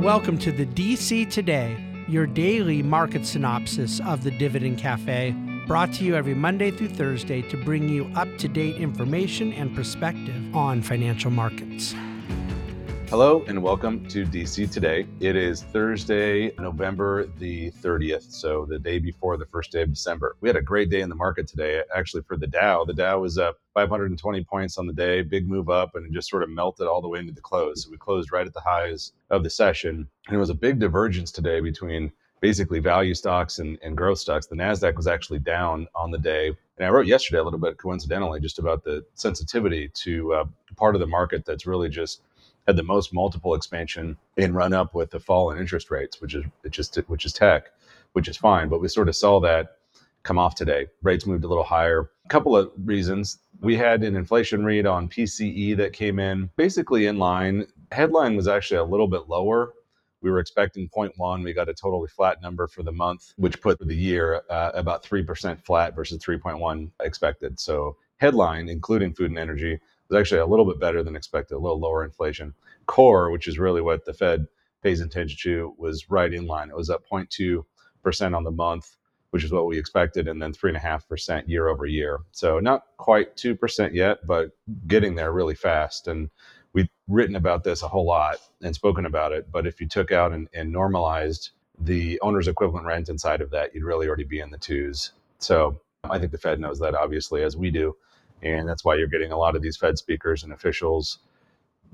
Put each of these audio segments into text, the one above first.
Welcome to the DC Today, your daily market synopsis of the Dividend Cafe, brought to you every Monday through Thursday to bring you up to date information and perspective on financial markets. Hello and welcome to DC Today. It is Thursday, November the 30th, so the day before the first day of December. We had a great day in the market today. Actually, for the Dow, the Dow was up 520 points on the day, big move up, and it just sort of melted all the way into the close. So we closed right at the highs of the session, and it was a big divergence today between basically value stocks and, and growth stocks. The Nasdaq was actually down on the day, and I wrote yesterday a little bit coincidentally just about the sensitivity to uh, part of the market that's really just had the most multiple expansion in run up with the fall in interest rates, which is is which is tech, which is fine. But we sort of saw that come off today. Rates moved a little higher. A couple of reasons. We had an inflation read on PCE that came in basically in line. Headline was actually a little bit lower. We were expecting 0.1. We got a totally flat number for the month, which put the year uh, about 3% flat versus 3.1 expected. So headline, including food and energy, was actually a little bit better than expected, a little lower inflation. Core, which is really what the Fed pays attention to, was right in line. It was up 0.2% on the month, which is what we expected, and then 3.5% year over year. So not quite 2% yet, but getting there really fast. And we've written about this a whole lot and spoken about it. But if you took out and, and normalized the owner's equivalent rent inside of that, you'd really already be in the twos. So I think the Fed knows that, obviously, as we do. And that's why you're getting a lot of these Fed speakers and officials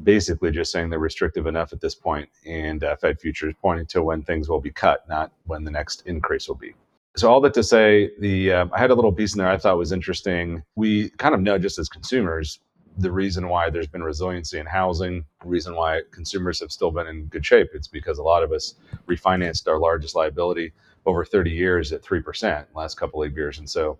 basically just saying they're restrictive enough at this point, and uh, Fed futures pointing to when things will be cut, not when the next increase will be. So all that to say, the uh, I had a little piece in there I thought was interesting. We kind of know just as consumers the reason why there's been resiliency in housing, the reason why consumers have still been in good shape. It's because a lot of us refinanced our largest liability over 30 years at 3% last couple of years. And so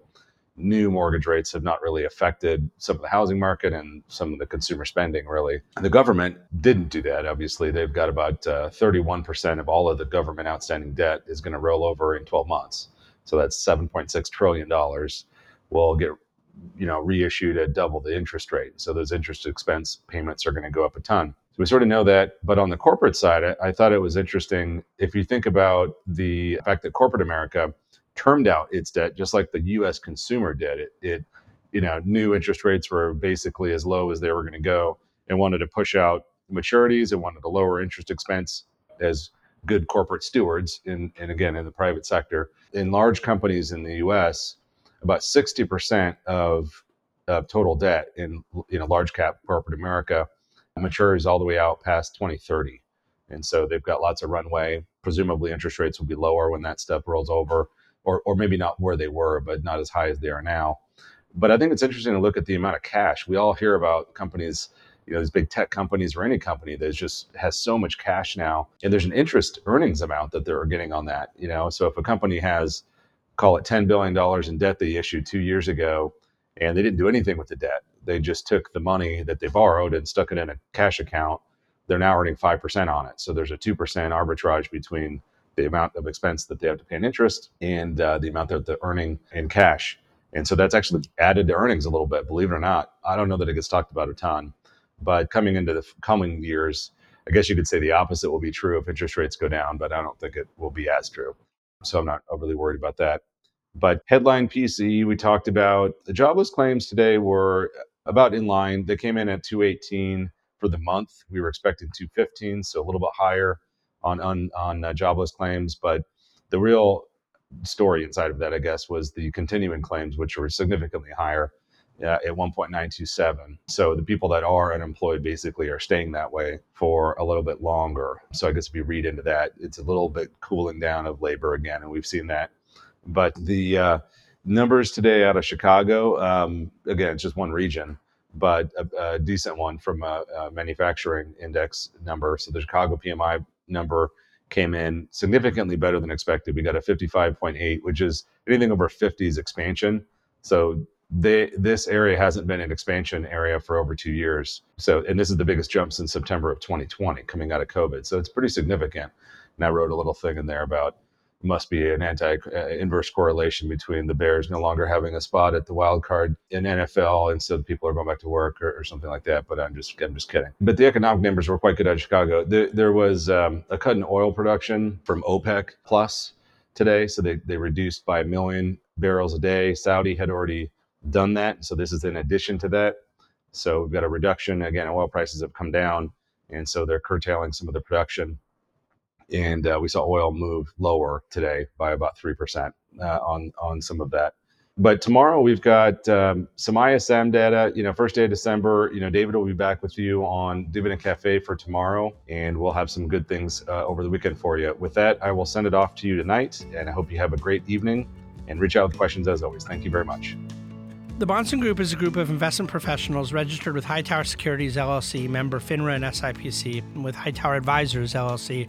new mortgage rates have not really affected some of the housing market and some of the consumer spending, really. The government didn't do that. Obviously, they've got about uh, 31% of all of the government outstanding debt is going to roll over in 12 months. So that's 7.6 trillion dollars will get you know reissued at double the interest rate. So those interest expense payments are going to go up a ton. So we sort of know that. But on the corporate side, I, I thought it was interesting if you think about the fact that corporate America termed out its debt just like the U.S. consumer did. It, it you know, knew interest rates were basically as low as they were going to go and wanted to push out maturities and wanted to lower interest expense as good corporate stewards in, and again in the private sector. In large companies in the U.S., about 60% of, total debt in you know large cap corporate America matures all the way out past 2030. And so they've got lots of runway. Presumably, interest rates will be lower when that stuff rolls over or, or maybe not where they were, but not as high as they are now. But I think it's interesting to look at the amount of cash. We all hear about companies, you know, these big tech companies or any company that just has so much cash now, and there's an interest earnings amount that they're getting on that. You know, so if a company has, call it ten billion dollars in debt they issued two years ago, and they didn't do anything with the debt, they just took the money that they borrowed and stuck it in a cash account. They're now earning five percent on it. So there's a two percent arbitrage between the amount of expense that they have to pay in interest and uh, the amount that they're earning in cash. And so that's actually added to earnings a little bit, believe it or not. I don't know that it gets talked about a ton, but coming into the coming years, I guess you could say the opposite will be true if interest rates go down, but I don't think it will be as true. So I'm not overly worried about that. But headline PCE, we talked about the jobless claims today were about in line. They came in at 218 for the month. We were expecting 215, so a little bit higher on on, on uh, jobless claims, but the real story inside of that, I guess, was the continuing claims, which were significantly higher uh, at 1.927. So the people that are unemployed basically are staying that way for a little bit longer. So I guess if you read into that, it's a little bit cooling down of labor again, and we've seen that. But the uh, numbers today out of Chicago, um, again, it's just one region, but a, a decent one from a, a manufacturing index number. So the Chicago PMI number came in significantly better than expected. We got a 55.8, which is anything over 50 is expansion. So they, this area hasn't been an expansion area for over two years. So, and this is the biggest jump since September of 2020 coming out of COVID. So it's pretty significant. And I wrote a little thing in there about must be an anti uh, inverse correlation between the Bears no longer having a spot at the wild card in NFL, and so people are going back to work or, or something like that. But I'm just I'm just kidding. But the economic numbers were quite good out of Chicago. There, there was um, a cut in oil production from OPEC plus today, so they they reduced by a million barrels a day. Saudi had already done that, so this is in addition to that. So we've got a reduction. Again, oil prices have come down, and so they're curtailing some of the production and uh, we saw oil move lower today by about three percent uh, on on some of that. But tomorrow we've got um, some ISM data. You know, first day of December. You know, David will be back with you on Dividend Cafe for tomorrow, and we'll have some good things uh, over the weekend for you. With that, I will send it off to you tonight, and I hope you have a great evening. And reach out with questions as always. Thank you very much. The Bahnsen Group is a group of investment professionals registered with Hightower Securities LLC, member FINRA and SIPC, and with Hightower Advisors LLC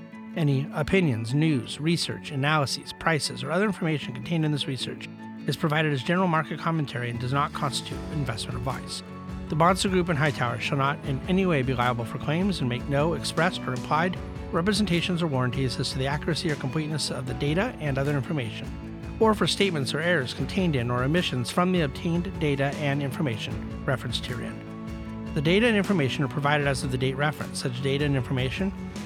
any opinions, news, research, analyses, prices, or other information contained in this research is provided as general market commentary and does not constitute investment advice. The Bahnsen Group and Hightower shall not in any way be liable for claims and make no expressed or implied representations or warranties as to the accuracy or completeness of the data and other information, or for statements or errors contained in or omissions from the obtained data and information referenced herein. The data and information are provided as of the date referenced. Such data and information